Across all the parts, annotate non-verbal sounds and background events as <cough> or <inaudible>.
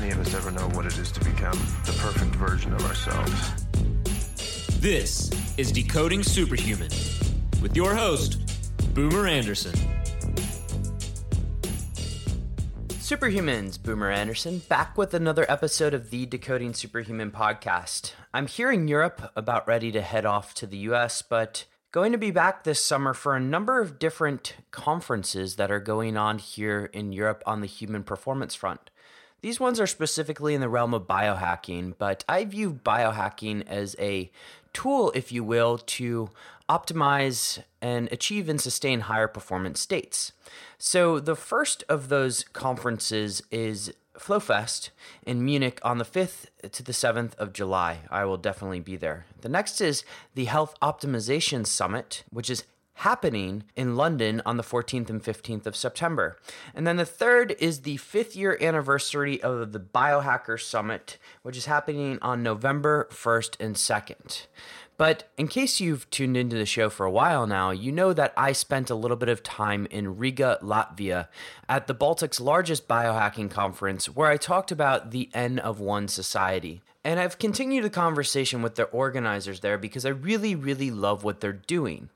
many of us ever know what it is to become the perfect version of ourselves. This is Decoding Superhuman with your host, Boomer Anderson. Superhumans, Boomer Anderson, back with another episode of the Decoding Superhuman podcast. I'm here in Europe, about ready to head off to the US, but going to be back this summer for a number of different conferences that are going on here in Europe on the human performance front. These ones are specifically in the realm of biohacking, but I view biohacking as a tool, if you will, to optimize and achieve and sustain higher performance states. So, the first of those conferences is FlowFest in Munich on the 5th to the 7th of July. I will definitely be there. The next is the Health Optimization Summit, which is happening in London on the 14th and 15th of September. And then the third is the fifth year anniversary of the Biohacker Summit, which is happening on November 1st and 2nd. But in case you've tuned into the show for a while now, you know that I spent a little bit of time in Riga, Latvia, at the Baltic's largest biohacking conference, where I talked about the N of One society. And I've continued the conversation with the organizers there because I really, really love what they're doing.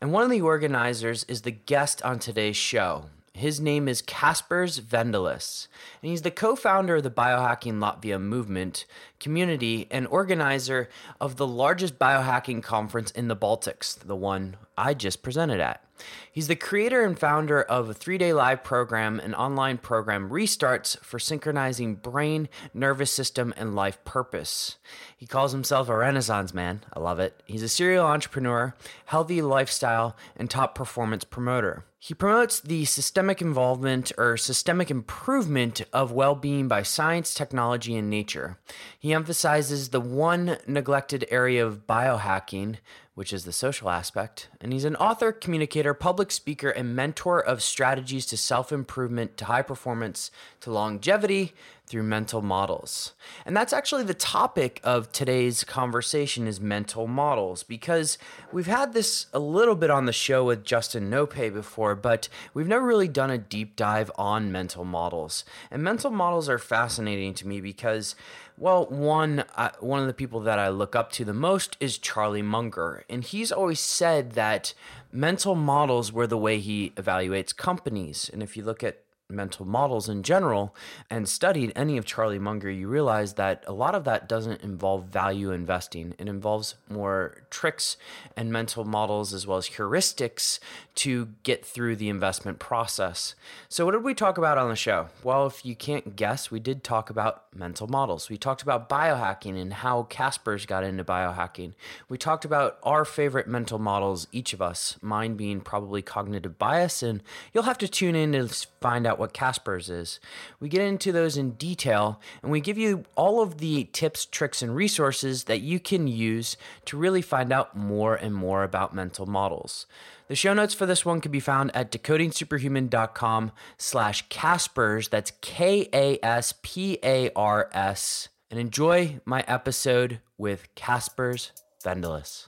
And one of the organizers is the guest on today's show. His name is Kaspars Vendelis, and he's the co founder of the Biohacking Latvia movement community and organizer of the largest biohacking conference in the Baltics, the one I just presented at. He's the creator and founder of a three day live program and online program Restarts for synchronizing brain, nervous system, and life purpose. He calls himself a renaissance man. I love it. He's a serial entrepreneur, healthy lifestyle, and top performance promoter. He promotes the systemic involvement or systemic improvement of well being by science, technology, and nature. He emphasizes the one neglected area of biohacking, which is the social aspect. And he's an author, communicator, public speaker, and mentor of strategies to self improvement, to high performance, to longevity through mental models. And that's actually the topic of today's conversation is mental models because we've had this a little bit on the show with Justin Nope before, but we've never really done a deep dive on mental models. And mental models are fascinating to me because well, one uh, one of the people that I look up to the most is Charlie Munger, and he's always said that mental models were the way he evaluates companies. And if you look at mental models in general and studied any of Charlie Munger, you realize that a lot of that doesn't involve value investing. It involves more tricks and mental models as well as heuristics to get through the investment process. So, what did we talk about on the show? Well, if you can't guess, we did talk about mental models. We talked about biohacking and how Kaspars got into biohacking. We talked about our favorite mental models, each of us, mine being probably cognitive bias, and you'll have to tune in to find out what Kaspars' is. We get into those in detail and we give you all of the tips, tricks, and resources that you can use to really find out more and more about mental models. The show notes for this one can be found at decodingsuperhuman.com slash Kaspars. That's K A S P A R S. And enjoy my episode with Kaspars Vendelis.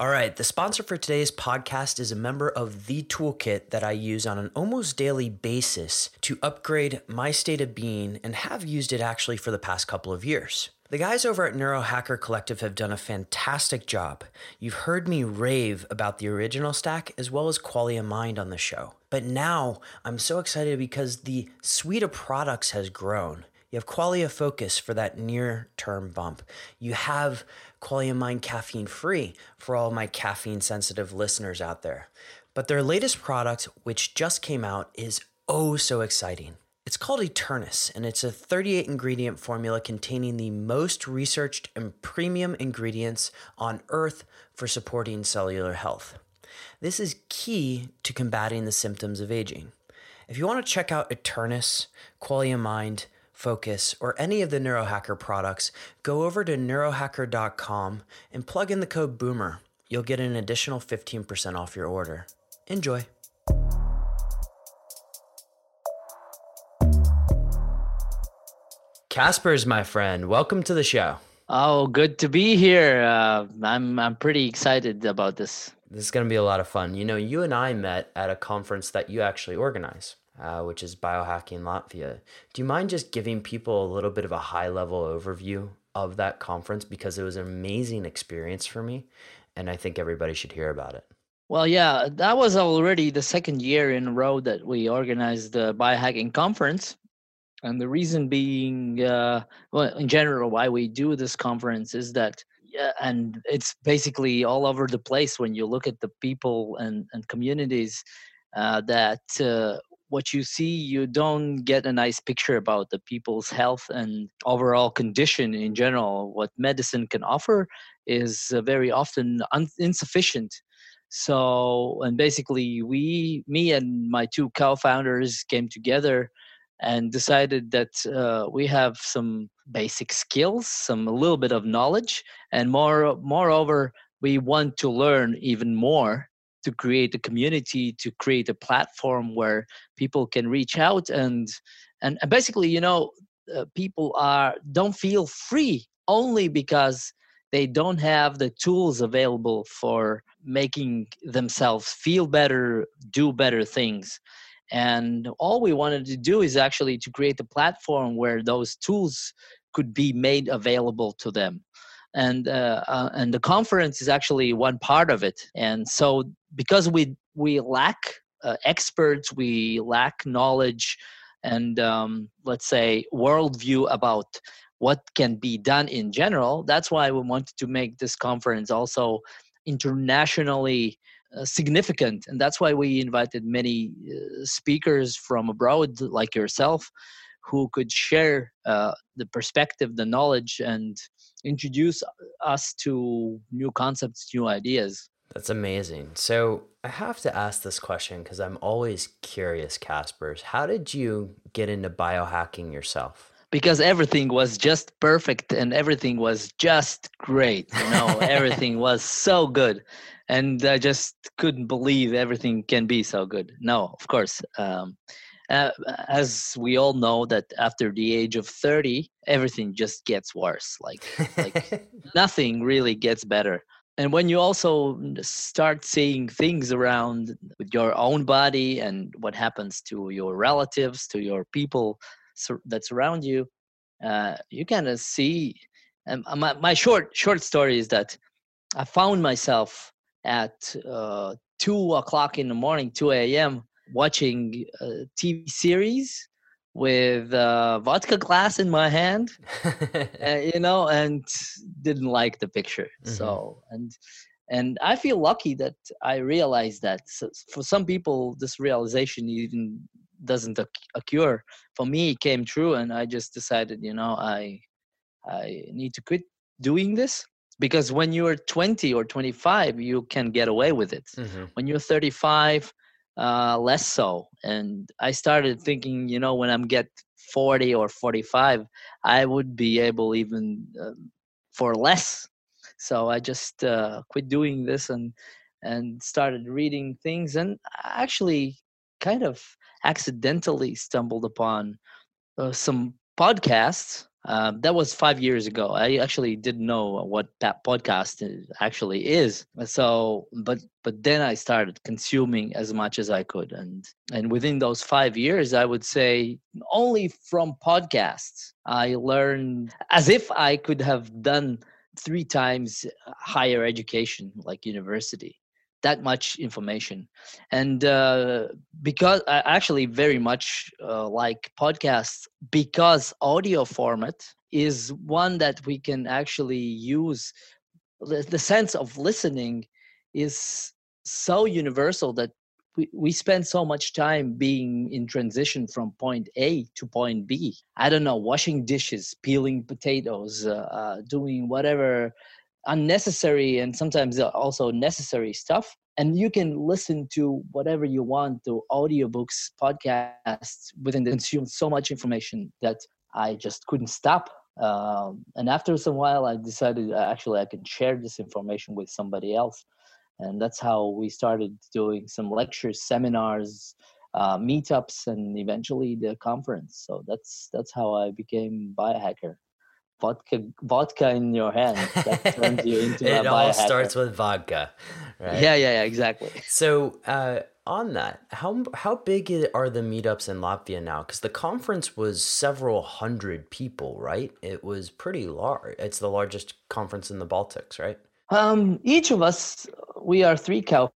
All right, the sponsor for today's podcast is a member of the toolkit that I use on an almost daily basis to upgrade my state of being and have used it actually for the past couple of years. The guys over at Neurohacker Collective have done a fantastic job. You've heard me rave about the original stack as well as Qualia Mind on the show. But now I'm so excited because the suite of products has grown. You have Qualia Focus for that near term bump. You have Qualia Mind caffeine free for all my caffeine sensitive listeners out there. But their latest product, which just came out, is oh so exciting. It's called Eternus, and it's a 38 ingredient formula containing the most researched and premium ingredients on Earth for supporting cellular health. This is key to combating the symptoms of aging. If you want to check out Eternus, Qualia Mind, Focus, or any of the Neurohacker products, go over to neurohacker.com and plug in the code BOOMER. You'll get an additional 15% off your order. Enjoy. Kaspars my friend, welcome to the show. Oh, good to be here. Uh, I'm I'm pretty excited about this. This is going to be a lot of fun. You know, you and I met at a conference that you actually organize, uh, which is Biohacking Latvia. Do you mind just giving people a little bit of a high level overview of that conference because it was an amazing experience for me, and I think everybody should hear about it. Well, yeah, that was already the second year in a row that we organized the biohacking conference. And the reason being, uh, well, in general, why we do this conference is that, yeah, and it's basically all over the place when you look at the people and, and communities uh, that uh, what you see, you don't get a nice picture about the people's health and overall condition in general. What medicine can offer is uh, very often un- insufficient so, and basically, we, me and my two co founders came together and decided that uh, we have some basic skills, some a little bit of knowledge, and more, moreover, we want to learn even more to create a community, to create a platform where people can reach out and and, and basically, you know, uh, people are don't feel free only because they don't have the tools available for making themselves feel better do better things. And all we wanted to do is actually to create a platform where those tools could be made available to them and uh, uh, and the conference is actually one part of it and so because we we lack uh, experts we lack knowledge and um, let's say worldview about what can be done in general. That's why we wanted to make this conference also internationally uh, significant. And that's why we invited many uh, speakers from abroad, like yourself, who could share uh, the perspective, the knowledge, and introduce us to new concepts, new ideas. That's amazing. So I have to ask this question because I'm always curious, Kaspars. How did you get into biohacking yourself? because everything was just perfect and everything was just great you know <laughs> everything was so good and i just couldn't believe everything can be so good no of course um, uh, as we all know that after the age of 30 everything just gets worse like like <laughs> nothing really gets better and when you also start seeing things around with your own body and what happens to your relatives to your people that surround you, uh, you kind of see. And my, my short short story is that I found myself at uh, two o'clock in the morning, two a.m., watching a TV series with a vodka glass in my hand, <laughs> uh, you know, and didn't like the picture. Mm-hmm. So and and I feel lucky that I realized that. So for some people, this realization even doesn't occur for me it came true and i just decided you know i i need to quit doing this because when you're 20 or 25 you can get away with it mm-hmm. when you're 35 uh, less so and i started thinking you know when i'm get 40 or 45 i would be able even uh, for less so i just uh, quit doing this and and started reading things and actually kind of accidentally stumbled upon uh, some podcasts. Uh, that was five years ago. I actually didn't know what that podcast actually is. So, but but then I started consuming as much as I could, and and within those five years, I would say only from podcasts I learned as if I could have done three times higher education, like university that much information and uh, because i actually very much uh, like podcasts because audio format is one that we can actually use the, the sense of listening is so universal that we, we spend so much time being in transition from point A to point B. I don't know, washing dishes, peeling potatoes, uh, uh, doing whatever unnecessary and sometimes also necessary stuff. And you can listen to whatever you want to audiobooks podcasts within the consume so much information that i just couldn't stop. Um, and after some while i decided uh, actually i can share this information with somebody else. And that's how we started doing some lectures seminars uh, meetups and eventually the conference. So that's that's how i became biohacker vodka vodka in your hand that <laughs> turns you into it a all biohacker. starts with vodka, right? Yeah, yeah, yeah, exactly. So, uh, on that, how how big are the meetups in Latvia now? Because the conference was several hundred people, right? It was pretty large. It's the largest conference in the Baltics, right? Um, each of us, we are three co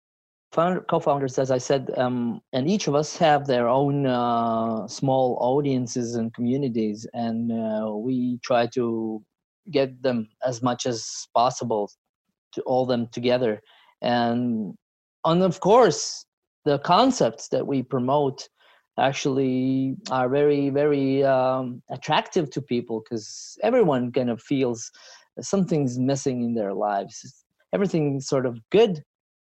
co-founders, as I said, um, and each of us have their own uh, small audiences and communities, and uh, we try to get them as much as possible to all them together. And and of course, the concepts that we promote actually are very very um, attractive to people because everyone kind of feels something's missing in their lives Everything sort of good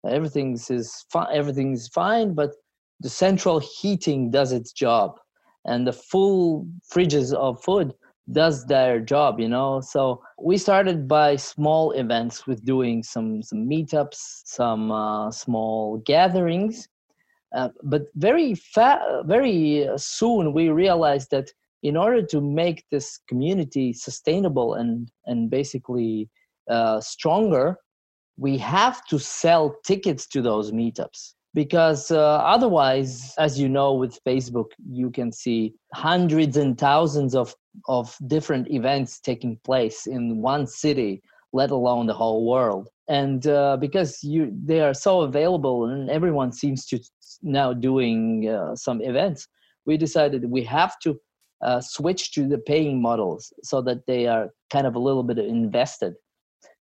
everything's is fine everything's fine but the central heating does its job and the full fridges of food does their job you know? So we started by small events with doing some some meetups some uh, small gatherings uh, but very fa- very soon we realized that in order to make this community sustainable and and basically uh, stronger we have to sell tickets to those meetups because uh, otherwise as you know with facebook you can see hundreds and thousands of of different events taking place in one city let alone the whole world. And uh, because you they are so available and everyone seems to now doing uh, some events we decided we have to uh, switch to the paying models so that they are kind of a little bit invested.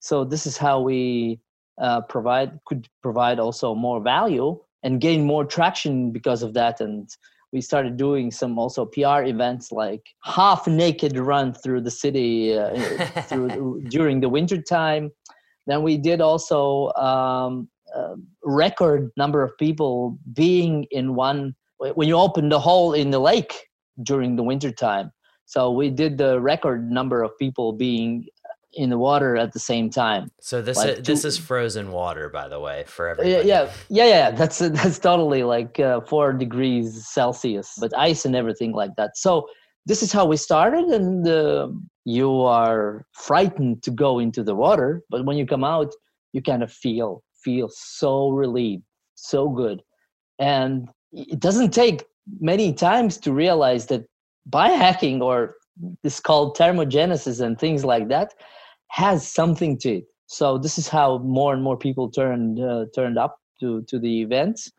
So this is how we uh, provide could provide also more value and gain more traction because of that. And we started doing some also pr events like half naked run through the city uh, <laughs> through during the winter time. Then we did also um, record number of people being in one when you open the hole in the lake during the winter time. So we did the record number of people being in the water at the same time. So this Like is, this is frozen water, by the way, for everybody. yeah, yeah, yeah. That's that's totally like uh, four degrees Celsius, but ice and everything like that. So this is how we started, and uh, you are frightened to go into the water, but when you come out, you kind of feel feel so relieved, so good, and it doesn't take many times to realize that biohacking or it's called thermogenesis and things like that has something to it. So this is how more and more people turned uh, turned up to to the events,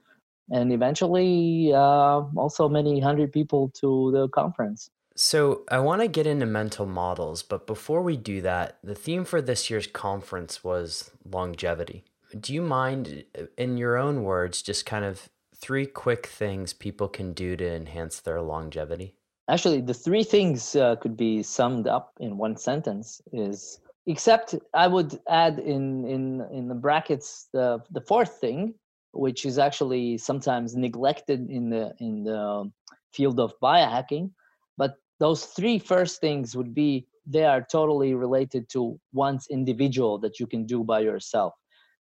and eventually uh, also many hundred people to the conference. So I want to get into mental models, but before we do that, the theme for this year's conference was longevity. Do you mind, uh, in your own words, just kind of three quick things people can do to enhance their longevity? Actually, the three things uh, could be summed up in one sentence. Is except I would add in in in the brackets the the fourth thing, which is actually sometimes neglected in the in the field of biohacking. But those three first things would be they are totally related to one's individual that you can do by yourself.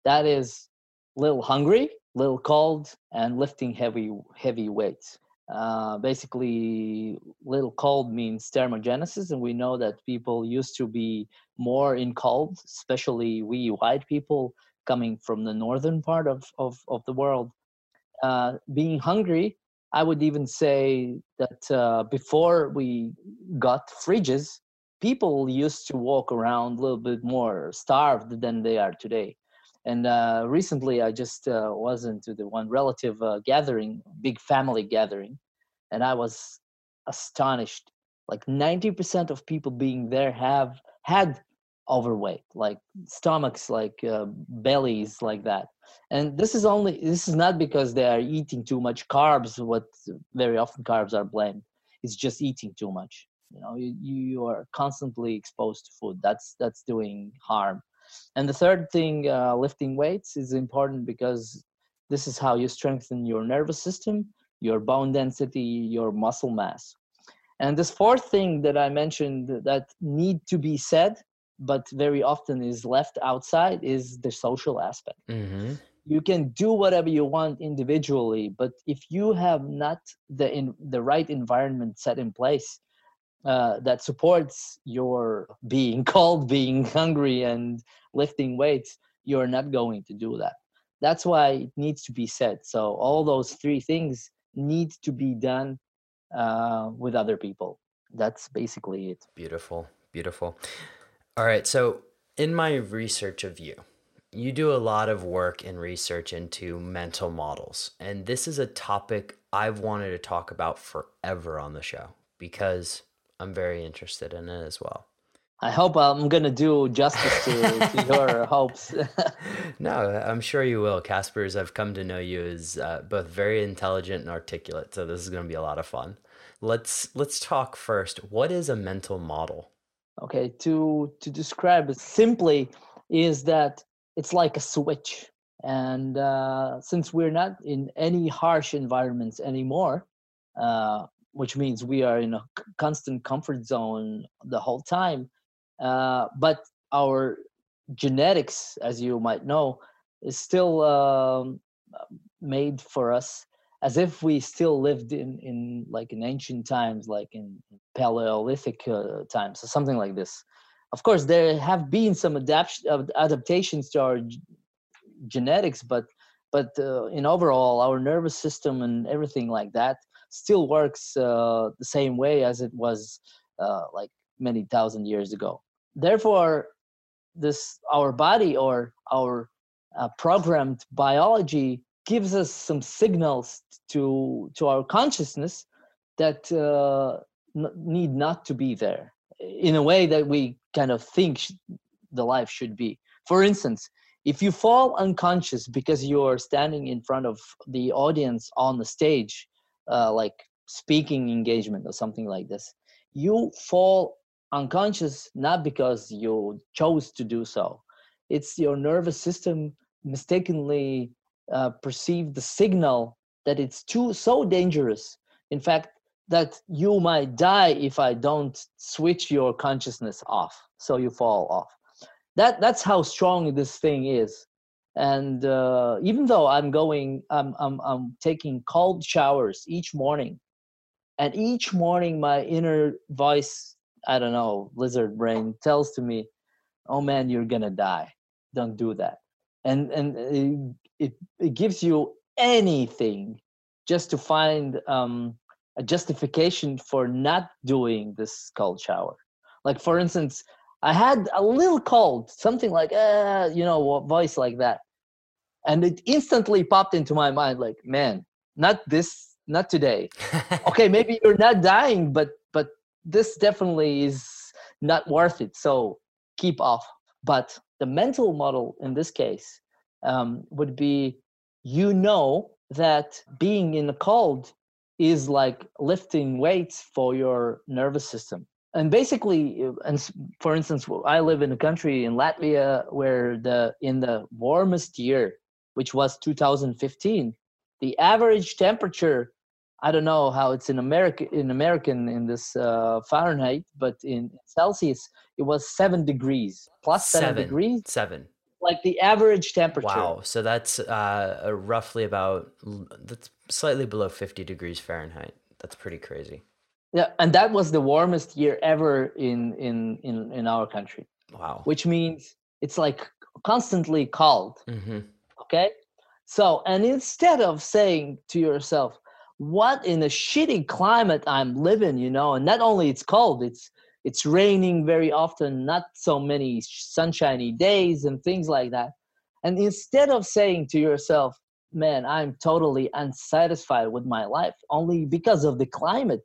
That is little hungry, little cold, and lifting heavy heavy weights. Uh, basically, little cold means thermogenesis, and we know that people used to be more in cold, especially we white people coming from the northern part of of, of the world. Uh, being hungry, I would even say that uh, before we got fridges, people used to walk around a little bit more starved than they are today. And uh, recently, I just uh, was into the one relative uh, gathering, big family gathering, and I was astonished. Like 90% of people being there have had overweight, like stomachs, like uh, bellies, like that. And this is only this is not because they are eating too much carbs. What very often carbs are blamed. It's just eating too much. You know, you, you are constantly exposed to food. That's that's doing harm. And the third thing, uh, lifting weights, is important because this is how you strengthen your nervous system, your bone density, your muscle mass. And this fourth thing that I mentioned that need to be said, but very often is left outside, is the social aspect. Mm-hmm. You can do whatever you want individually, but if you have not the in the right environment set in place, uh, that supports your being <laughs> cold, being hungry, and lifting weights, you're not going to do that. That's why it needs to be said. So all those three things need to be done uh, with other people. That's basically it. Beautiful, beautiful. All right, so in my research of you, you do a lot of work and research into mental models. And this is a topic I've wanted to talk about forever on the show because I'm very interested in it as well. I hope I'm gonna do justice to, to <laughs> your hopes. <laughs> no, I'm sure you will. Kaspars, I've come to know you as uh, both very intelligent and articulate, so this is gonna be a lot of fun. Let's let's talk first. What is a mental model? Okay, to to describe it simply, is that it's like a switch, and uh, since we're not in any harsh environments anymore, uh, which means we are in a constant comfort zone the whole time uh, but our genetics, as you might know, is still um, made for us as if we still lived in, in like in ancient times, like in Paleolithic uh, times, or something like this. Of course, there have been some adapt- adaptations to our g- genetics, but but uh, in overall, our nervous system and everything like that still works uh, the same way as it was uh, like many thousand years ago therefore this our body or our uh, programmed biology gives us some signals to to our consciousness that uh, need not to be there in a way that we kind of think the life should be. For instance if you fall unconscious because you're standing in front of the audience on the stage uh, like speaking engagement or something like this you fall unconscious not because you chose to do so. It's your nervous system mistakenly uh, perceived the signal that it's too so dangerous in fact that you might die if i don't switch your consciousness off so you fall off that that's how strong this thing is and uh, even though i'm going I'm, I'm i'm taking cold showers each morning and each morning my inner voice I don't know, lizard brain tells to me, "Oh man, you're gonna die. Don't do that." And and it it, gives you anything just to find um, a justification for not doing this cold shower. Like for instance, I had a little cold, something like uh, you know, voice like that, and it instantly popped into my mind, like, man, not this, not today. <laughs> okay, maybe you're not dying, but but this definitely is not worth it. So keep off. But the mental model in this case um, would be you know that being in the cold is like lifting weights for your nervous system. And basically, uh, and for instance, I live in a country in Latvia where the in the warmest year, which was 2015, the average temperature I don't know how it's in America in American in this uh, Fahrenheit, but in Celsius it was seven degrees plus seven, seven degrees. Seven. Like the average temperature. Wow. So that's uh, roughly about that's slightly below fifty degrees Fahrenheit. That's pretty crazy. Yeah, and that was the warmest year ever in in in in our country. Wow. Which means it's like constantly cold. Mm-hmm. Okay. So, and instead of saying to yourself, what in a shitty climate I'm living, you know, and not only it's cold, it's it's raining very often, not so many sunshiny days and things like that. And instead of saying to yourself, man, I'm totally unsatisfied with my life only because of the climate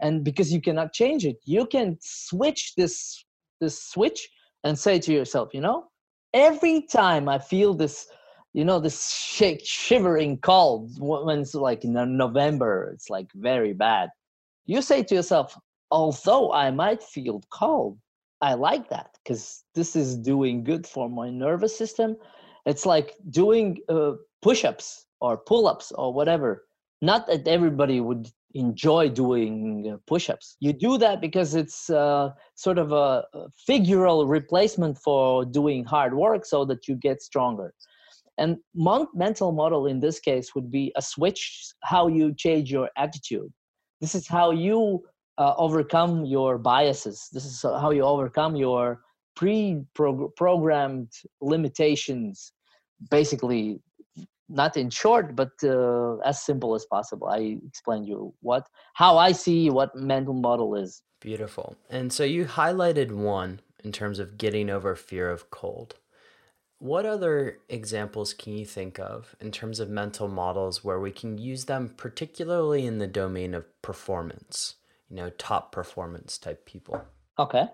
and because you cannot change it, you can switch this this switch and say to yourself, you know, every time I feel this you know this shake shivering cold when it's like in november it's like very bad you say to yourself although i might feel cold i like that because this is doing good for my nervous system. It's like doing uh, push-ups or pull-ups or whatever. Not that everybody would enjoy doing uh, push-ups. You do that because it's uh, sort of a, figural replacement for doing hard work so that you get stronger. And mental model in this case would be a switch how you change your attitude. This is how you uh, overcome your biases. This is how you overcome your pre-programmed limitations. Basically, not in short, but uh, as simple as possible. I explained you what how I see what mental model is. Beautiful. And so you highlighted one in terms of getting over fear of cold. What other examples can you think of in terms of mental models where we can use them, particularly in the domain of performance? You know, top performance type people. Okay.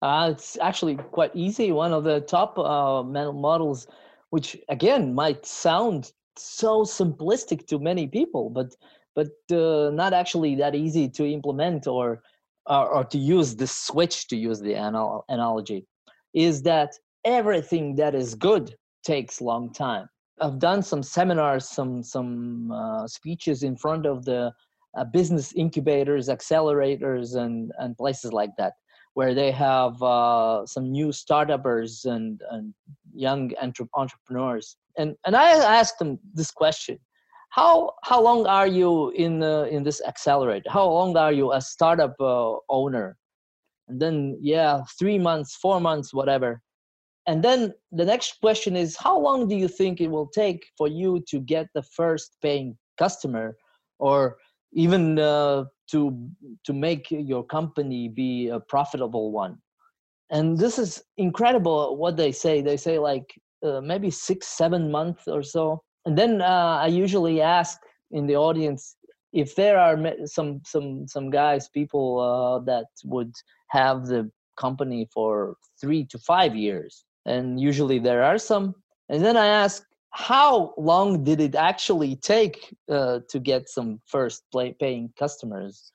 Uh, it's actually quite easy. One of the top uh, mental models, which again might sound so simplistic to many people, but but uh, not actually that easy to implement or, or, or to use the switch to use the anal- analogy, is that everything that is good takes long time i've done some seminars some some uh, speeches in front of the uh, business incubators accelerators and and places like that where they have uh, some new startupers and and young entre- entrepreneurs. And and i asked them this question how how long are you in the in this accelerator? How long are you a startup uh, owner? And then yeah three months four months whatever. And then the next question is how long do you think it will take for you to get the first paying customer or even uh, to to make your company be a profitable one. And this is incredible what they say. They say like uh, maybe six seven months or so. And then uh, i usually ask in the audience if there are some some some guys people uh, that would have the company for three to five years. And usually there are some. And then I ask, how long did it actually take uh, to get some first play, paying customers?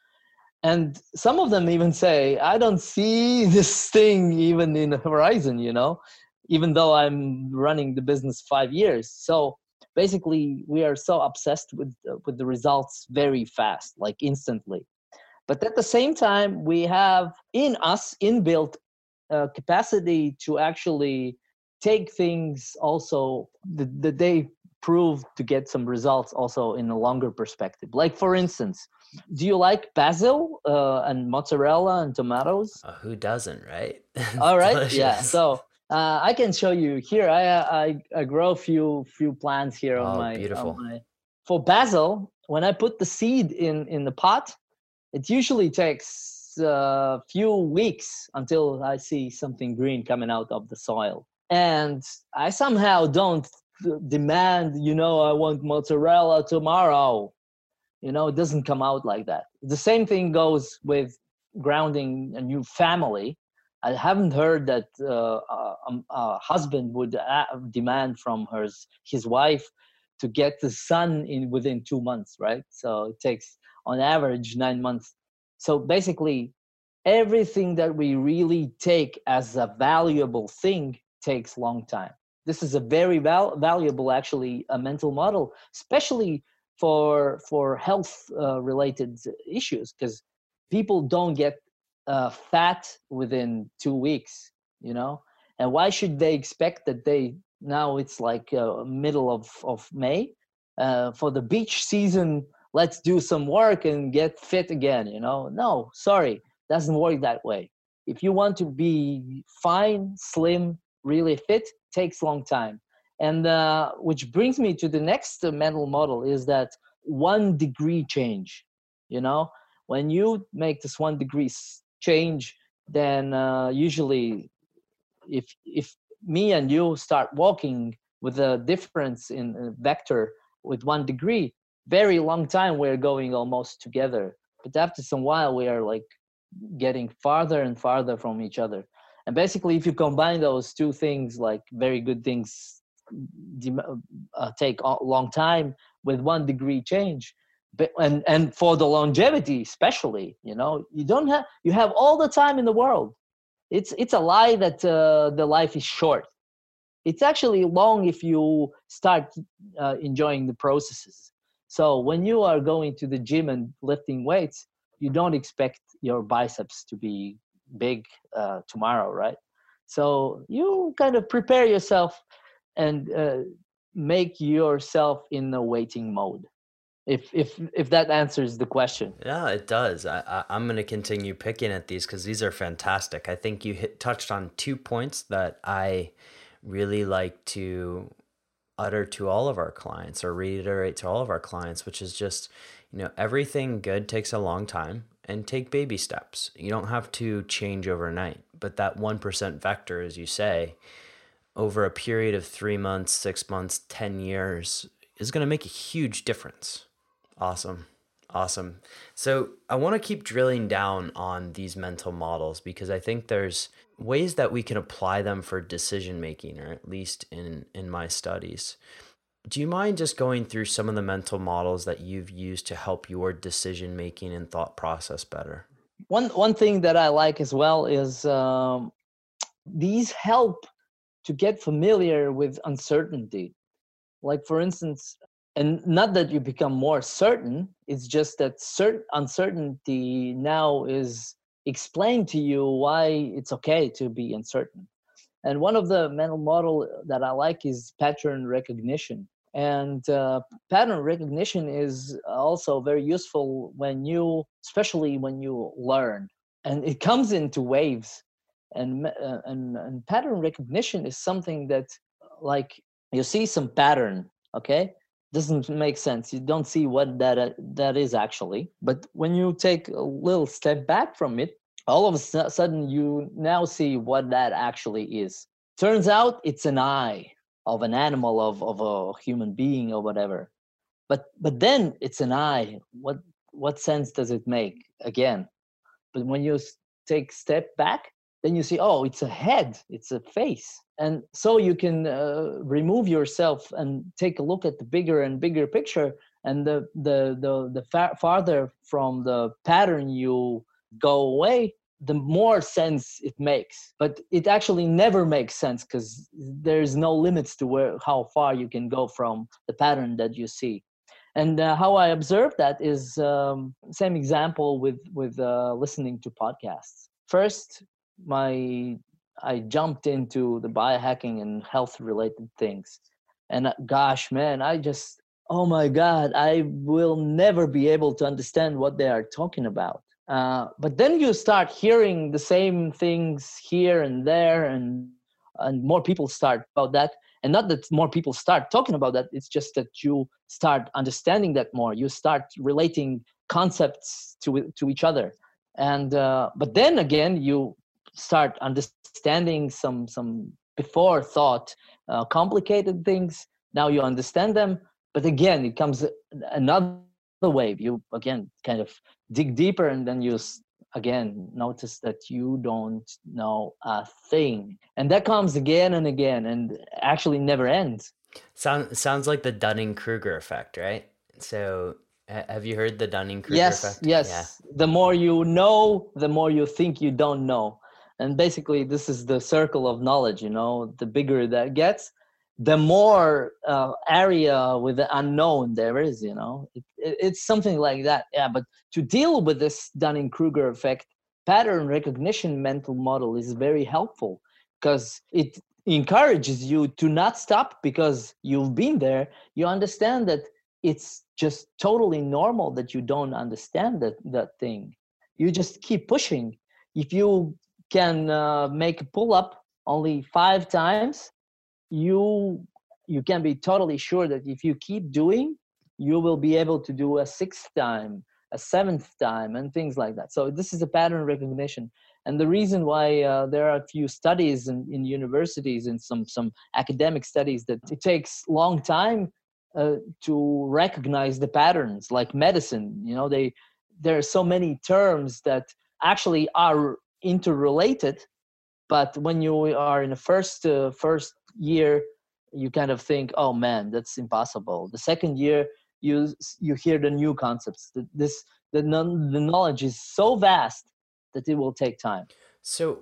And some of them even say, I don't see <laughs> this thing even in the horizon, you know, even though I'm running the business five years. So basically, we are so obsessed with, uh, with the results very fast, like instantly. But at the same time, we have in us inbuilt uh, capacity to actually take things also that the, they prove to get some results also in a longer perspective. Like for instance do you like basil uh, and mozzarella and tomatoes? Uh, who doesn't right? <laughs> All right delicious. yeah so uh, i can show you here. I, I i grow a few few plants here oh, on my beautiful. on my, for basil when i put the seed in in the pot it usually takes a few weeks until I see something green coming out of the soil. And I somehow don't demand, you know, I want mozzarella tomorrow. You know, it doesn't come out like that. The same thing goes with grounding a new family. I haven't heard that uh, a, a, husband would demand from his wife to get the son in within two months, right? So it takes on average nine months so basically everything that we really take as a valuable thing takes long time. This is a very val- valuable actually a mental model especially for for health uh, related issues because people don't get uh, fat within two weeks you know? And why should they expect that they now it's like uh, middle of of may uh, for the beach season let's do some work and get fit again you know? No sorry doesn't work that way. If you want to be fine slim really fit takes long time. And uh, which brings me to the next mental model is that one degree change you know? When you make this one degree change then uh, usually if if me and you start walking with a difference in vector with one degree very long time we're going almost together. But after some while we are like getting farther and farther from each other and basically if you combine those two things like very good things uh, take a long time with one degree change but, and and for the longevity especially you know you don't have you have all the time in the world. It's it's a lie that uh, the life is short. It's actually long if you start uh, enjoying the processes. So when you are going to the gym and lifting weights, you don't expect your biceps to be big uh, tomorrow, right? So you kind of prepare yourself and uh, make yourself in the waiting mode. if if if that answers the question yeah it does I, I, am going to continue picking at these because these are fantastic i think you hit, touched on two points that i really like to utter to all of our clients or reiterate to all of our clients which is just you know everything good takes a long time and take baby steps you don't have to change overnight but that 1% vector as you say over a period of three months six months ten years is going to make a huge difference Awesome. Awesome. So I want to keep drilling down on these mental models because I think there's ways that we can apply them for decision making, or at least in, in my studies. Do you mind just going through some of the mental models that you've used to help your decision making and thought process better? One one thing that I like as well is um, these help to get familiar with uncertainty. Like for instance, and not that you become more certain it's just that certain uncertainty now is explained to you why it's okay to be uncertain and one of the mental model that i like is pattern recognition and uh, pattern recognition is also very useful when you especially when you learn. And it comes into waves. And, uh, and, and pattern recognition is something that like you see some pattern okay? Doesn't make sense. You don't see what that uh, that is actually. But when you take a little step back from it all of a sudden you now see what that actually is. Turns out it's an eye of an animal of, of a human being or whatever. But but then it's an eye. What what sense does it make? Again but when you take step back then you see oh it's a head. It's a face. And so you can uh, remove yourself and take a look at the bigger and bigger picture. And the the the, the fa- farther from the pattern you go away the more sense it makes but it actually never makes sense because there's no limits to where how far you can go from the pattern that you see and uh, how i observe that is um, same example with with uh, listening to podcasts first my I jumped into the biohacking and health related things. And uh, gosh, man, I just, oh my God, I will never be able to understand what they are talking about. Uh, but then you start hearing the same things here and there, and and more people start about that. And not that more people start talking about that. It's just that you start understanding that more. You start relating concepts to to each other. And uh, but then again, you start understanding some some before thought uh, complicated things now you understand them but again it comes another wave you again kind of dig deeper and then you again notice that you don't know a thing. And that comes again and again and actually never ends. Sound, sounds like the dunning-kruger effect right? So have you heard the dunning-kruger yes, effect? yes yes. Yeah. the more you know the more you think you don't know. And basically this is the circle of knowledge you know? The bigger that gets the more uh, area with the unknown there is you know? It, it, it's something like that yeah but to deal with this dunning-kruger effect pattern recognition mental model is very helpful because it encourages you to not stop because you've been there. You understand that it's just totally normal that you don't understand that that thing. You just keep pushing. If you can uh, make a pull up only five times, you you can be totally sure that if you keep doing, you will be able to do a sixth time, a seventh time, and things like that. So this is a pattern recognition. And the reason why uh, there are a few studies in, in universities and some some academic studies that it takes long time uh, to recognize the patterns, like medicine. You know, they there are so many terms that actually are interrelated but when you are in the first uh, first year you kind of think oh man that's impossible the second year you you hear the new concepts this the, the knowledge is so vast that it will take time so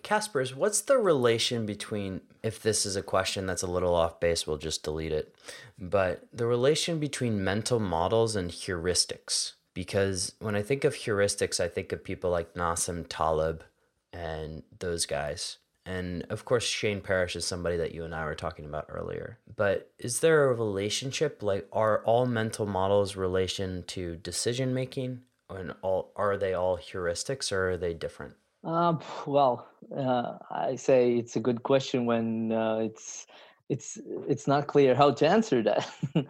Kaspars, what's the relation between, if this is a question that's a little off base, we'll just delete it, but the relation between mental models and heuristics? because when I think of heuristics, I think of people like Nassim Taleb and those guys. And of course, Shane Parrish is somebody that you and I were talking about earlier. But is there a relationship? Like, are all mental models relation to decision making? And all are they all heuristics or are they different? Um, well, uh, I say it's a good question when uh, it's it's it's not clear how to answer that. <laughs>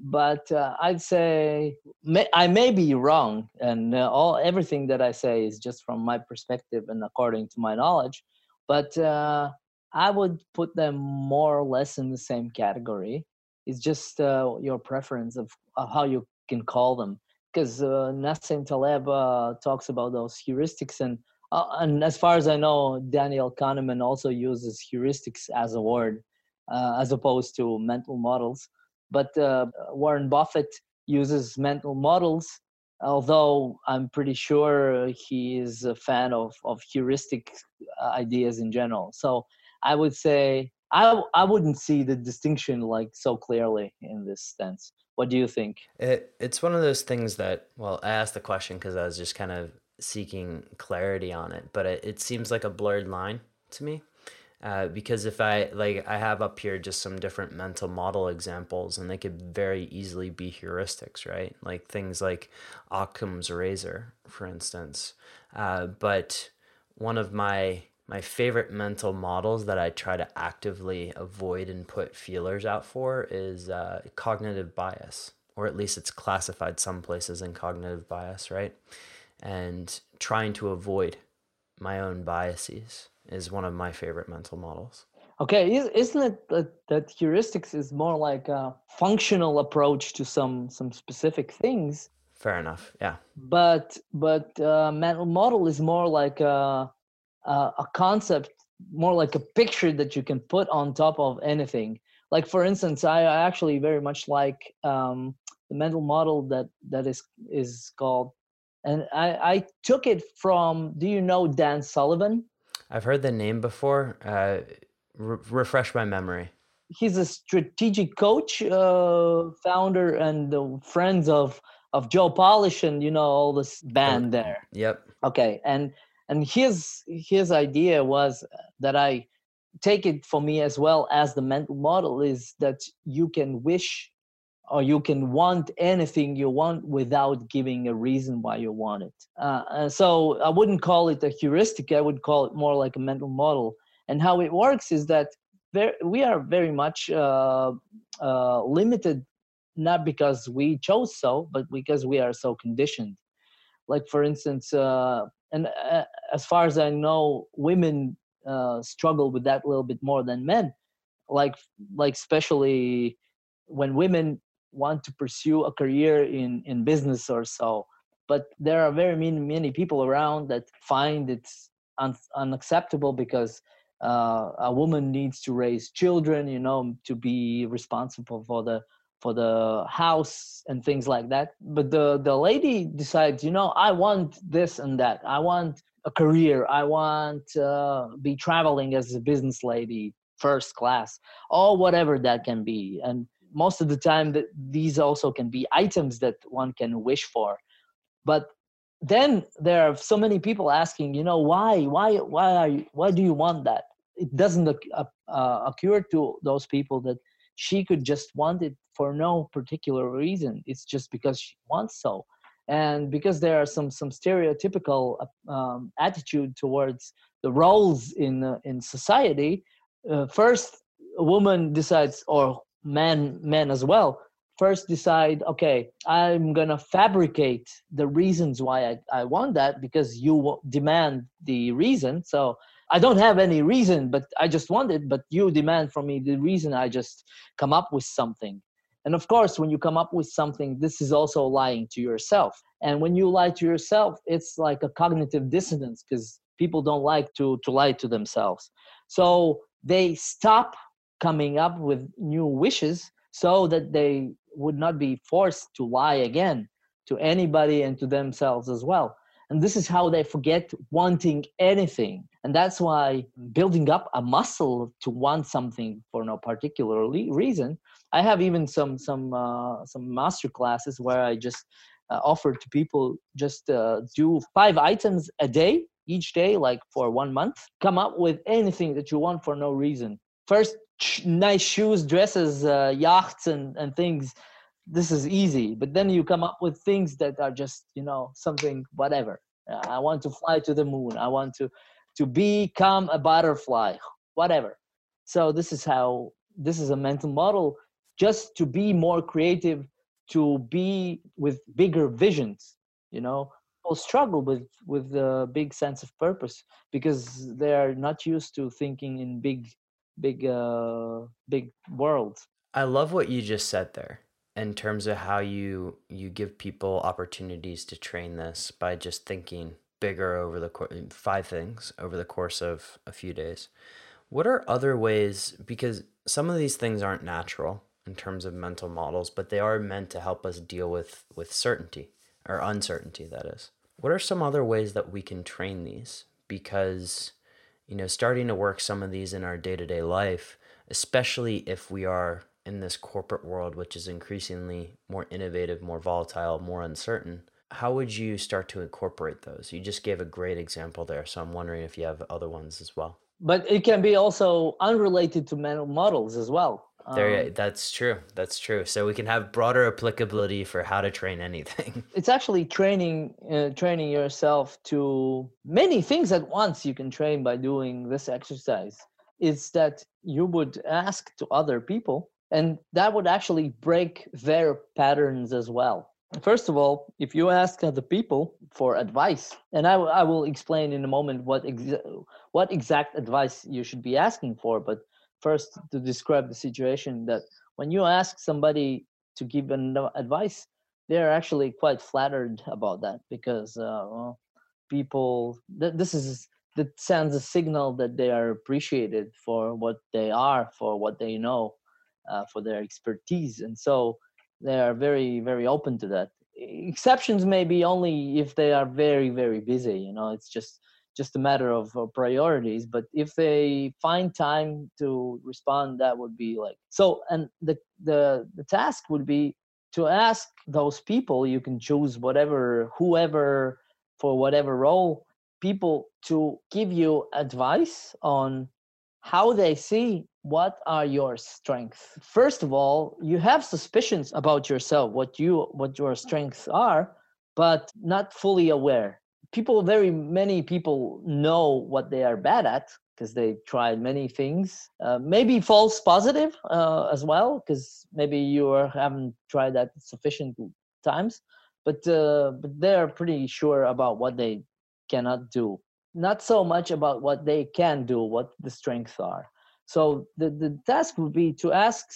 but uh, I'd say may, I may be wrong, and uh, all everything that I say is just from my perspective and according to my knowledge. But uh, I would put them more or less in the same category. It's just uh, your preference of, of, how you can call them. Because uh, Nassim Taleb uh, talks about those heuristics, and and as far as I know, Daniel Kahneman also uses heuristics as a word, as opposed to mental models but uh, Warren Buffett uses mental models, although I'm pretty sure he is a fan of, of heuristic uh, ideas in general. So I would say I, I wouldn't see the distinction like so clearly in this sense. What do you think? It, it's one of those things that, well, I asked the question because I was just kind of seeking clarity on it, but it, it seems like a blurred line to me. Uh, because if I like I have up here just some different mental model examples and they could very easily be heuristics, right? Like things like Occam's razor, for instance. Uh, but one of my my favorite mental models that I try to actively avoid and put feelers out for is uh, cognitive bias, or at least it's classified some places in cognitive bias, right? And trying to avoid my own biases is one of my favorite mental models. Okay, isn't it that, that heuristics is more like a functional approach to some some specific things? Fair enough. Yeah. But but uh, mental model is more like a, a a concept, more like a picture that you can put on top of anything. Like for instance, I, I actually very much like um, the mental model that that is is called, and I I took it from. Do you know Dan Sullivan? I've heard the name before. Uh, re- refresh my memory. He's a strategic coach, uh, founder, and uh, friends of of Joe Polish, and you know all this band there. Yep. Okay, and and his his idea was that I take it for me as well as the mental model is that you can wish or you can want anything you want without giving a reason why you want it. Uh, so I wouldn't call it a heuristic. I would call it more like a mental model. And how it works is that we are very much uh, uh, limited, not because we chose so, but because we are so conditioned. Like for instance, uh, and uh, as far as I know, women uh, struggle with that a little bit more than men. Like, like especially when women want to pursue a career in in business or so. But there are very many many people around that find it un- unacceptable because uh, a woman needs to raise children you know to be responsible for the for the house and things like that. But the the lady decides you know i want this and that. I want a career. I want uh, be traveling as a business lady first class or whatever that can be. And most of the time that these also can be items that one can wish for. But then there are so many people asking you know why why why are you why do you want that? It doesn't uh, uh, occur to those people that she could just want it for no particular reason. It's just because she wants so. And because there are some some stereotypical uh, um, attitude towards the roles in uh, in society uh, first a woman decides or men men as well first decide okay i'm gonna fabricate the reasons why i, I want that because you demand the reason. So i don't have any reason but i just want it but you demand from me the reason i just come up with something. And of course when you come up with something this is also lying to yourself. And when you lie to yourself it's like a cognitive dissonance because people don't like to to lie to themselves. So they stop coming up with new wishes so that they would not be forced to lie again to anybody and to themselves as well. And this is how they forget wanting anything. And that's why building up a muscle to want something for no particular reason. I have even some some uh, some master classes where I just uh, offer to people just uh, do five items a day each day like for one month come up with anything that you want for no reason first nice shoes dresses uh, yachts and, and things this is easy. But then you come up with things that are just you know something whatever. I want to fly to the moon. I want to to become a butterfly whatever. So this is how this is a mental model just to be more creative to be with bigger visions you know. People struggle with with a big sense of purpose because they are not used to thinking in big big uh big worlds i love what you just said there in terms of how you you give people opportunities to train this by just thinking bigger over the course five things over the course of a few days. What are other ways because some of these things aren't natural in terms of mental models but they are meant to help us deal with with certainty or uncertainty that is. What are some other ways that we can train these? Because you know starting to work some of these in our day-to-day life especially if we are in this corporate world which is increasingly more innovative more volatile more uncertain how would you start to incorporate those? You just gave a great example there so i'm wondering if you have other ones as well. But it can be also unrelated to mental models as well there, um, that's true. That's true. So we can have broader applicability for how to train anything. <laughs> It's actually training, uh, training yourself to many things at once. You can train by doing this exercise. Is that you would ask to other people, and that would actually break their patterns as well. First of all, if you ask other people for advice, and I, I will explain in a moment what ex- what exact advice you should be asking for, but first to describe the situation that when you ask somebody to give an advice, they're actually quite flattered about that because uh, well, people th- this is that sends a signal that they are appreciated for what they are, for what they know, uh, for their expertise, and so they are very very open to that. Exceptions may be only if they are very very busy. You know, it's just just a matter of uh, priorities but if they find time to respond that would be like so and the the the task would be to ask those people you can choose whatever whoever for whatever role people to give you advice on how they see what are your strengths. First of all you have suspicions about yourself what you what your strengths are but not fully aware people very many people know what they are bad at because they tried many things. Uh, maybe false positive uh, as well because maybe you are, haven't tried that sufficient times but uh, but they're pretty sure about what they cannot do. Not so much about what they can do what the strengths are. So the, the task would be to ask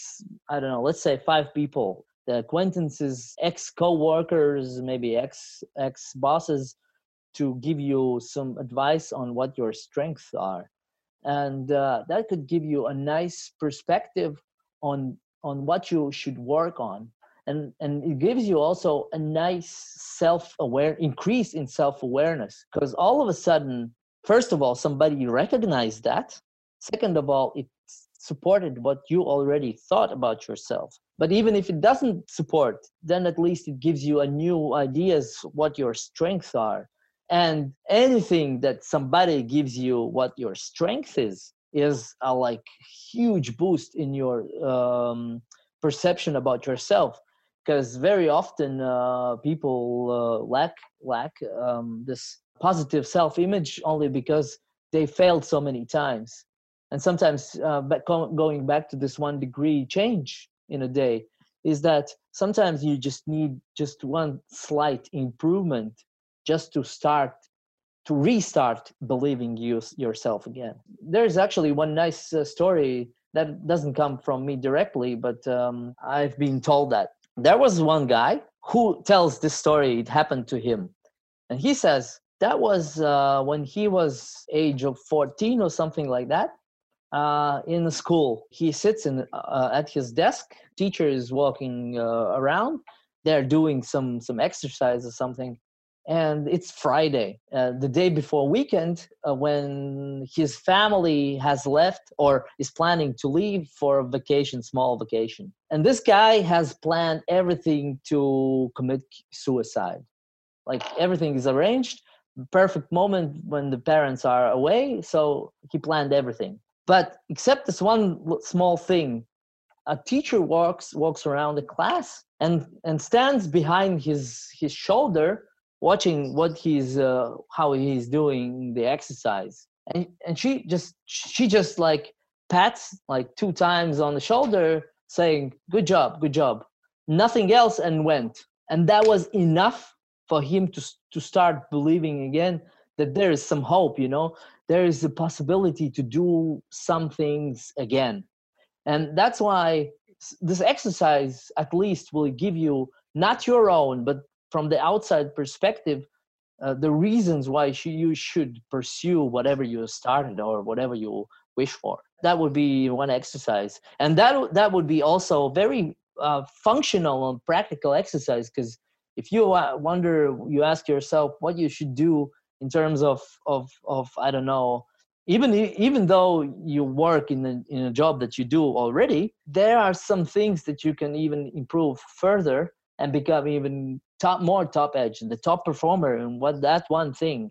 i don't know let's say five people. The acquaintances ex co-workers maybe ex ex bosses to give you some advice on what your strengths are. And uh, that could give you a nice perspective on on what you should work on. And and it gives you also a nice self-aware increase in self-awareness. Because all of a sudden first of all somebody recognized that. Second of all it supported what you already thought about yourself. But even if it doesn't support then at least it gives you a new ideas what your strengths are and anything that somebody gives you what your strength is is a like huge boost in your um, perception about yourself. Because very often uh, people uh, lack lack um, this positive self-image only because they failed so many times. And sometimes uh, back, going back to this one degree change in a day is that sometimes you just need just one slight improvement just to start to restart believing you yourself again. There's actually one nice uh, story that doesn't come from me directly but um, i've been told that. There was one guy who tells this story. It happened to him. And he says that was uh, when he was age of 14 or something like that uh, in school. He sits in uh, at his desk. Teacher is walking uh, around. They're doing some some exercise or something and it's Friday, uh, the day before weekend, uh, when his family has left or is planning to leave for a vacation, small vacation. And this guy has planned everything to commit suicide. Like everything is arranged, perfect moment when the parents are away so he planned everything but except this one small thing a teacher walks walks around the class and and stands behind his his shoulder watching what he's uh, how he's doing the exercise. And and she just she just like pats like two times on the shoulder saying good job good job. Nothing else and went. And that was enough for him to to start believing again that there is some hope you know? There is a possibility to do some things again. And that's why this exercise at least will give you not your own but from the outside perspective uh, the reasons why you should pursue whatever you started or whatever you wish for. That would be one exercise. And that that would be also very uh, functional and practical exercise because if you uh, wonder you ask yourself what you should do in terms of of of i don't know even even though you work in a, in a job that you do already there are some things that you can even improve further and become even top more top edge and the top performer and what that one thing.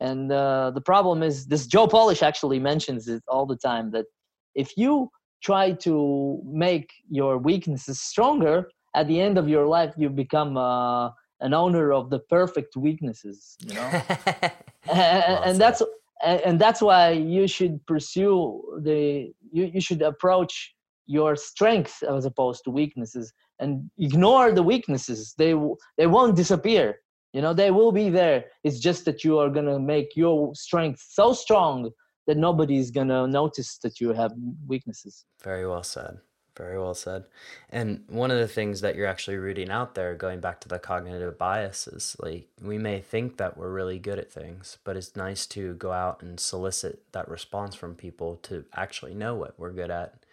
And uh, the problem is this joe polish actually mentions it all the time that if you try to make your weaknesses stronger at the end of your life you become uh, an owner of the perfect weaknesses you know? <laughs> And, and that's and that's why you should pursue the you, you should approach your strengths as opposed to weaknesses and ignore the weaknesses. They they won't disappear. You know they will be there. It's just that you are going to make your strength so strong that nobody's going to notice that you have weaknesses. Very well said. Very well said. And one of the things that you're actually rooting out there going back to the cognitive biases like we may think that we're really good at things but it's nice to go out and solicit that response from people to actually know what we're good at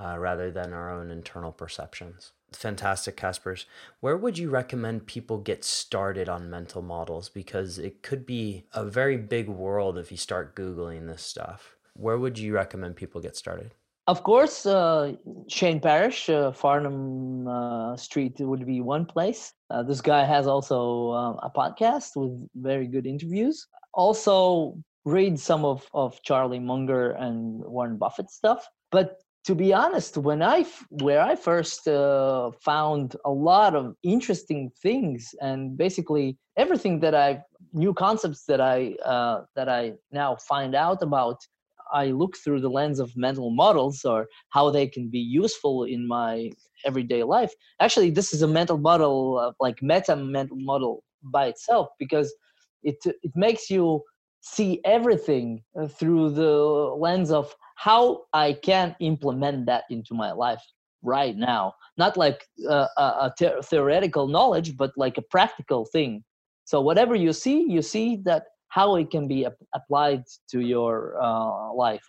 uh, rather than our own internal perceptions. Fantastic Kaspars. Where would you recommend people get started on mental models? Because it could be a very big world if you start googling this stuff. Where would you recommend people get started? Of course uh, shane parrish uh, Farnam uh, street would be one place. Uh, this guy has also um, a podcast with very good interviews. Also read some of, of charlie munger and warren buffett stuff. But to be honest, when I where I first uh, found a lot of interesting things and basically everything that I new concepts that I uh, that I now find out about, I look through the lens of mental models or how they can be useful in my everyday life. Actually, this is a mental model, uh, like meta mental model by itself, because it it makes you see everything uh, through the lens of how I can implement that into my life right now. Not like uh, a, a theoretical knowledge, but like a practical thing. So whatever you see, you see that how it can be ap- applied to your uh, life.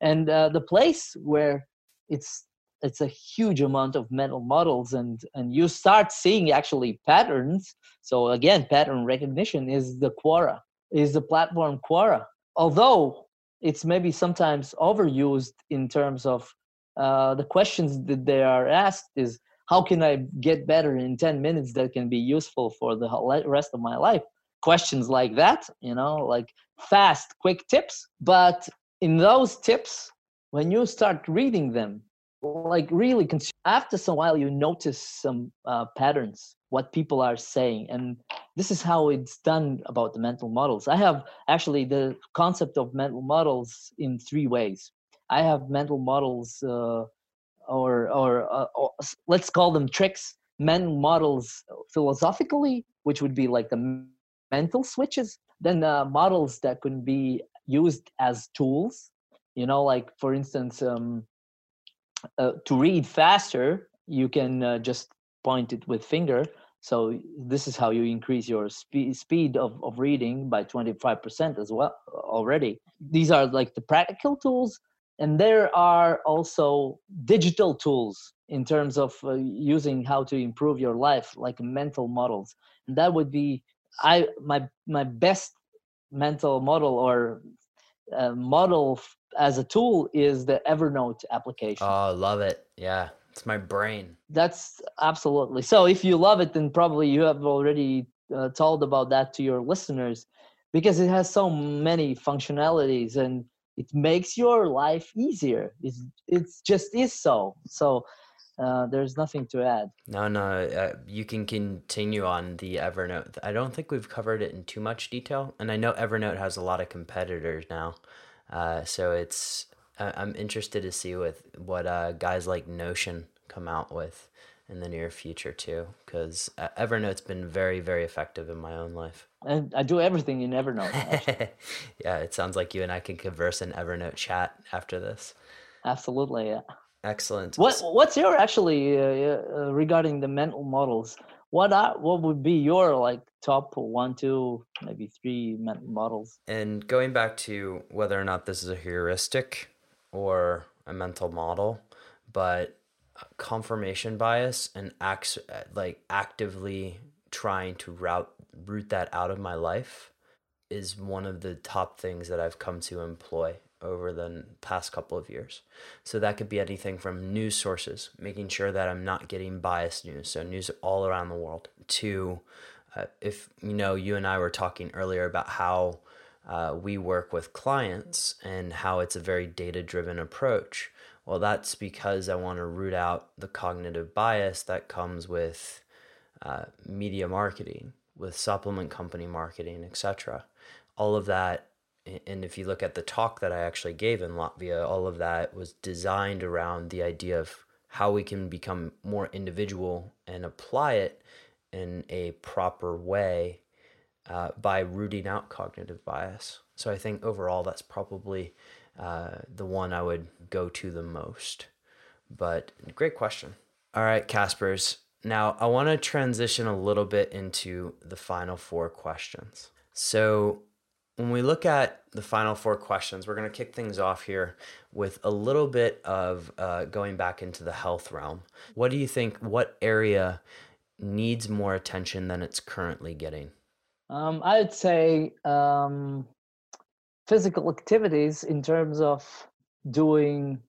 And uh, the place where it's it's a huge amount of mental models and and you start seeing actually patterns so again pattern recognition is the quora is the platform quora although it's maybe sometimes overused in terms of uh, the questions that they are asked is how can i get better in 10 minutes that can be useful for the rest of my life? Questions like that you know like fast quick tips. But in those tips when you start reading them like really after some while you notice some uh, patterns what people are saying and this is how it's done about the mental models. I have actually the concept of mental models in three ways. I have mental models uh, or, or, uh, or let's call them tricks mental models philosophically which would be like the mental switches then uh, models that can be used as tools. You know like for instance um, uh, to read faster you can uh, just point it with finger so this is how you increase your spe- speed of, of reading by 25% as well already. These are like the practical tools. And there are also digital tools in terms of uh, using how to improve your life, like mental models. And that would be I my my best mental model or uh, model as a tool is the Evernote application. Oh, love it. Yeah. It's my brain. That's absolutely. So if you love it, then probably you have already uh, told about that to your listeners. because it has so many functionalities and it makes your life easier it's it's just is so so uh, there's nothing to add No, no, uh, you can continue on the Evernote. I don't think we've covered it in too much detail, and I know Evernote has a lot of competitors now, uh, so it's I- I'm interested to see with what uh, guys like Notion come out with in the near future too, because uh, Evernote's been very, very effective in my own life. and i do everything in evernote <laughs> yeah, it sounds like you and I can converse in Evernote chat after this. absolutely yeah Excellent. what what's your actually uh, uh, regarding the mental models what are what would be your like top one two maybe three mental models? And going back to whether or not this is a heuristic or a mental model, but uh, confirmation bias and acts uh, like actively trying to route root that out of my life is one of the top things that I've come to employ over the past couple of years. So that could be anything from news sources, making sure that I'm not getting biased news, so news all around the world, to uh, if you know, you and I were talking earlier about how uh, we work with clients and how it's a very data driven approach. Well, that's because I want to root out the cognitive bias that comes with uh, media marketing, with supplement company marketing, etc. All of that, and if you look at the talk that I actually gave in Latvia, all of that was designed around the idea of how we can become more individual and apply it in a proper way uh, by rooting out cognitive bias. So I think overall that's probably uh, the one I would go to the most. But great question. All right, Kaspars. Now I want to transition a little bit into the final four questions. So when we look at the final four questions, we're going to kick things off here with a little bit of uh, going back into the health realm. What do you think? What area needs more attention than it's currently getting? Um, I would say um, physical activities in terms of doing.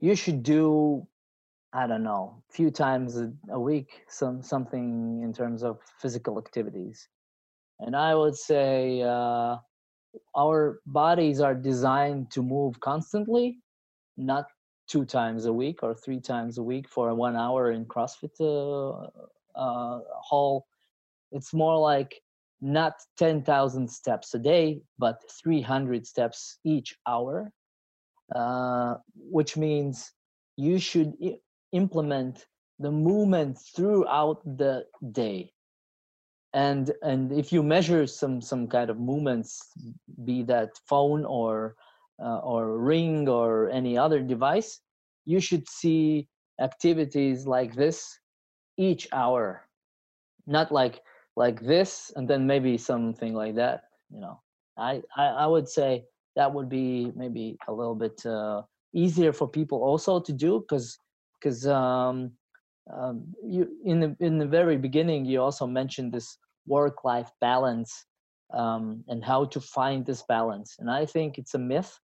You should do, I don't know, a few times a, week, some something in terms of physical activities, and I would say uh, our bodies are designed to move constantly, not two times a week or three times a week for one hour in CrossFit uh, uh, hall. It's more like not 10,000 steps a day, but 300 steps each hour, uh, which means you should I- implement the movement throughout the day. And and if you measure some some kind of movements, be that phone or uh, or ring or any other device, you should see activities like this each hour, not like like this and then maybe something like that you know. I i, I would say that would be maybe a little bit uh, easier for people also to do because because um, um, you in the in the very beginning you also mentioned this work life balance um, and how to find this balance. And i think it's a myth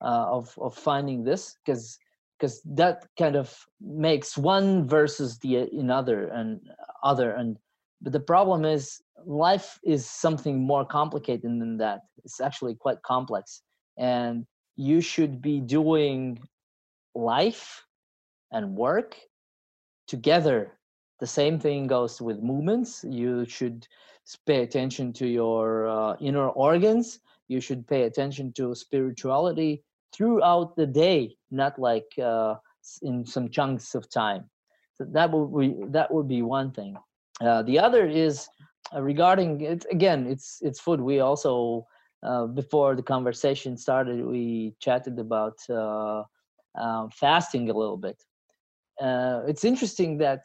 uh, of of finding this because because that kind of makes one versus the another and other. And but the problem is life is something more complicated than that. It's actually quite complex. And you should be doing life and work together the same thing goes with movements. You should pay attention to your uh, inner organs. You should pay attention to spirituality throughout the day not like uh, in some chunks of time. So that would be that would be one thing. Uh, the other is uh, regarding it again it's it's food. We also uh, before the conversation started we chatted about uh, fasting a little bit. It's interesting that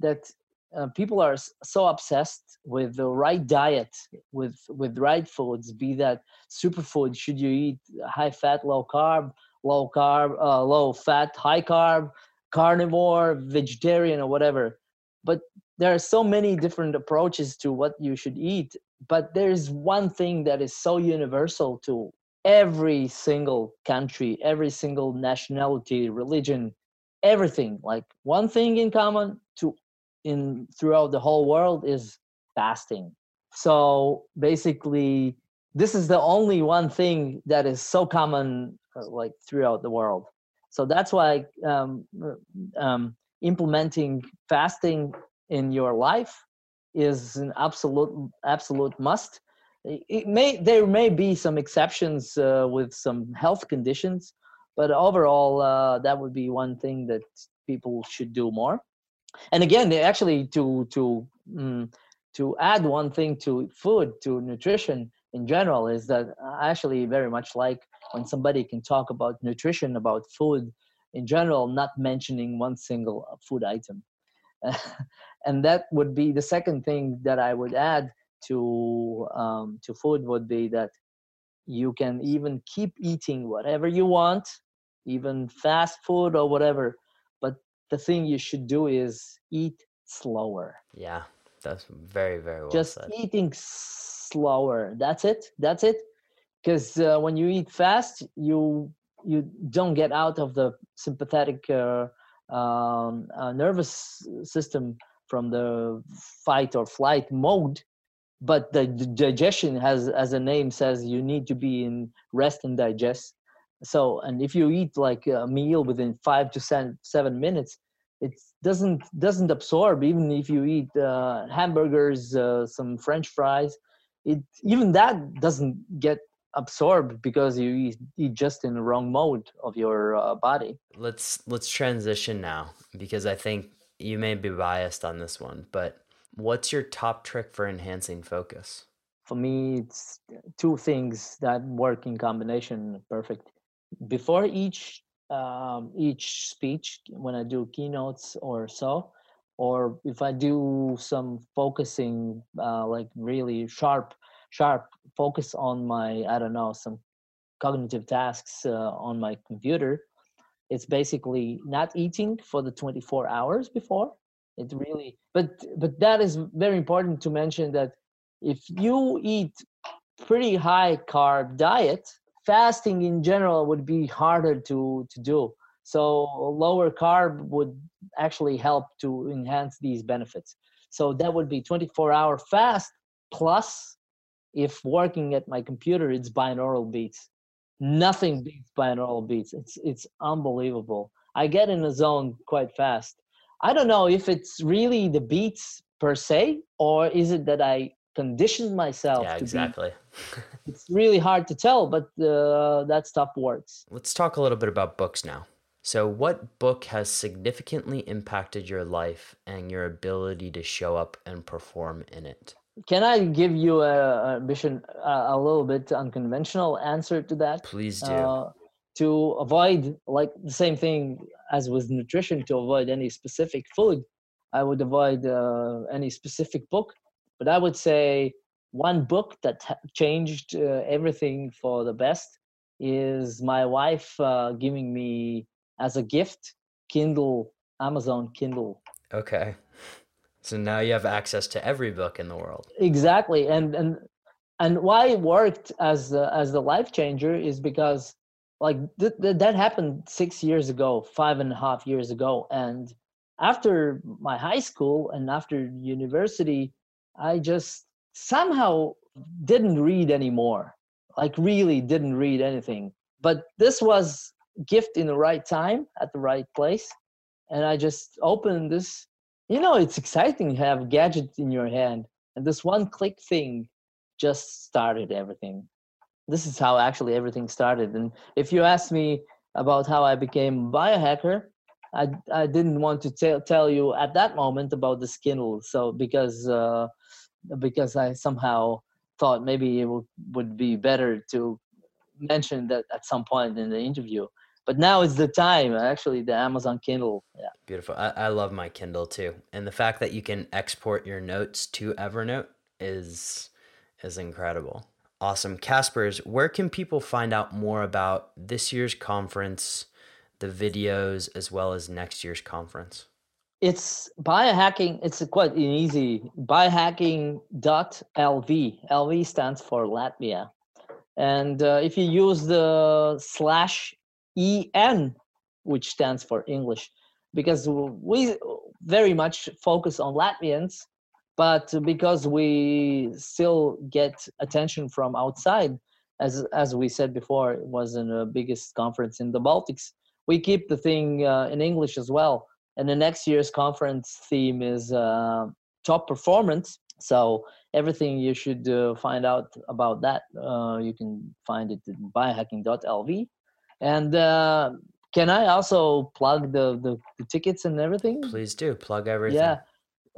that uh, people are so obsessed with the right diet with with right foods be that superfood should you eat high fat low carb low carb uh, low fat high carb carnivore vegetarian or whatever. But there are so many different approaches to what you should eat but there's one thing that is so universal to every single country every single nationality religion everything. Like one thing in common to in throughout the whole world is fasting. So basically this is the only one thing that is so common uh, like throughout the world. So that's why um, um, implementing fasting in your life is an absolute absolute must. It may there may be some exceptions uh, with some health conditions but overall uh, that would be one thing that people should do more and again actually to to um, to add one thing to food to nutrition in general is that i actually very much like when somebody can talk about nutrition about food in general not mentioning one single uh, food item. <laughs> And that would be the second thing that i would add to um, to food would be that you can even keep eating whatever you want even fast food or whatever the thing you should do is eat slower. Yeah that's very very well just said. eating slower. That's it that's it? Because uh, when you eat fast you you don't get out of the sympathetic uh, um, uh, nervous system from the fight or flight mode but the, the digestion has as a name says you need to be in rest and digest so and if you eat like a meal within five to seven, seven minutes it doesn't doesn't absorb. Even if you eat uh, hamburgers uh, some french fries it even that doesn't get absorbed because you eat, eat just in the wrong mode of your uh, body. Let's let's transition now because i think you may be biased on this one but what's your top trick for enhancing focus? For me it's two things that work in combination perfect before each um, each speech when i do keynotes or so or if i do some focusing uh, like really sharp sharp focus on my i don't know some cognitive tasks uh, on my computer it's basically not eating for the 24 hours before. It really but but that is very important to mention that if you eat pretty high carb diet fasting in general would be harder to to do. So lower carb would actually help to enhance these benefits. So that would be 24 hour fast plus if working at my computer it's binaural beats. Nothing beats binaural beats. It's it's unbelievable. I get in the zone quite fast. I don't know if it's really the beats per se or is it that i conditioned myself yeah exactly be, <laughs> it's really hard to tell but uh, that stuff works. Let's talk a little bit about books now. So what book has significantly impacted your life and your ability to show up and perform in it? Can i give you a, a mission a, a little bit unconventional answer to that? Please do. Uh, to avoid like the same thing as with nutrition to avoid any specific food i would avoid uh, any specific book but i would say one book that ha- changed uh, everything for the best is my wife uh, giving me as a gift kindle amazon kindle. Okay. So now you have access to every book in the world. Exactly and and and why it worked as the, as the life changer is because like th- th- that happened six years ago five and a half years ago and after my high school and after university i just somehow didn't read anymore like really didn't read anything. But this was gift in the right time at the right place and i just opened this you know it's exciting to have gadget in your hand and this one click thing just started everything. This is how actually everything started and if you ask me about how i became biohacker i, I didn't want to tell, tell you at that moment about the kindle so because uh, because i somehow thought maybe it would, would be better to mention that at some point in the interview. But now is the time actually the amazon kindle yeah. Beautiful. I, I love my kindle too. And the fact that you can export your notes to evernote is is incredible. Awesome. Kaspars where can people find out more about this year's conference the videos as well as next year's conference? It's biohacking it's quite an easy biohacking.lv lv stands for latvia. And uh, if you use the slash en which stands for english because we very much focus on latvians but because we still get attention from outside as as we said before it was in the biggest conference in the baltics we keep the thing uh, in english as well. And the next year's conference theme is uh, top performance. So everything you should uh, find out about that uh, you can find it in biohacking.lv and uh, can i also plug the, the, the tickets and everything? Please do plug everything. yeah.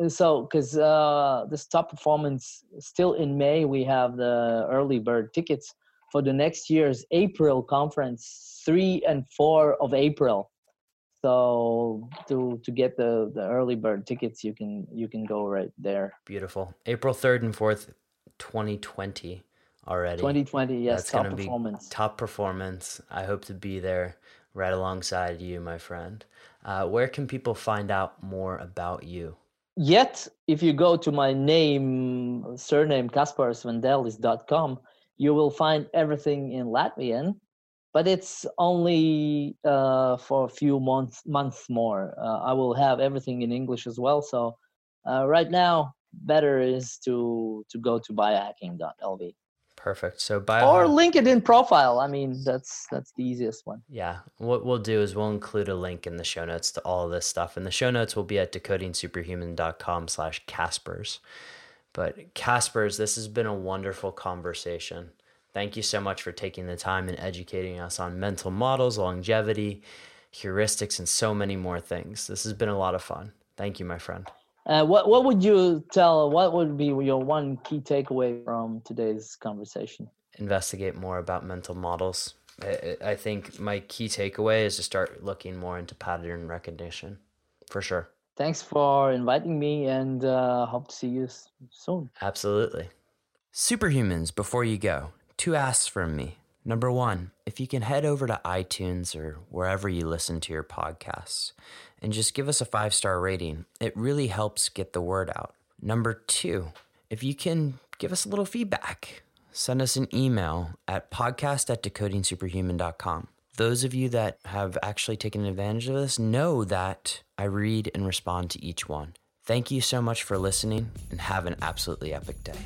So because uh, this top performance still in may we have the early bird tickets for the next year's april conference 3 and 4 of april so to to get the the early bird tickets you can you can go right there Beautiful. April 3rd and 4th, 2020 already. 2020 yes That's top performance Top performance. I hope to be there right alongside you, my friend. Uh, where can people find out more about you? yet if you go to my name surname kasparsvendelis.com you will find everything in latvian but it's only uh, for a few months months more uh, i will have everything in english as well so uh, right now better is to to go to biohacking.lv Perfect. So or bio. linkedin profile i mean that's that's the easiest one Yeah. What we'll do is we'll include a link in the show notes to all of this stuff. And the show notes will be at decodingsuperhuman.com slash Kaspars. But Kaspars, this has been a wonderful conversation. Thank you so much for taking the time and educating us on mental models, longevity, heuristics, and so many more things. This has been a lot of fun. Thank you, my friend. Uh, what what would you tell? What would be your one key takeaway from today's conversation? Investigate more about mental models. I, I I think my key takeaway is to start looking more into pattern recognition for sure. Thanks for inviting me, and uh, hope to see you soon. Absolutely. Superhumans, before you go, two asks from me. Number one, if you can head over to iTunes or wherever you listen to your podcasts and just give us a five star rating, it really helps get the word out. Number two, if you can give us a little feedback, send us an email at podcast at decodingsuperhuman.com. Those of you that have actually taken advantage of this know that I read and respond to each one. Thank you so much for listening and have an absolutely epic day.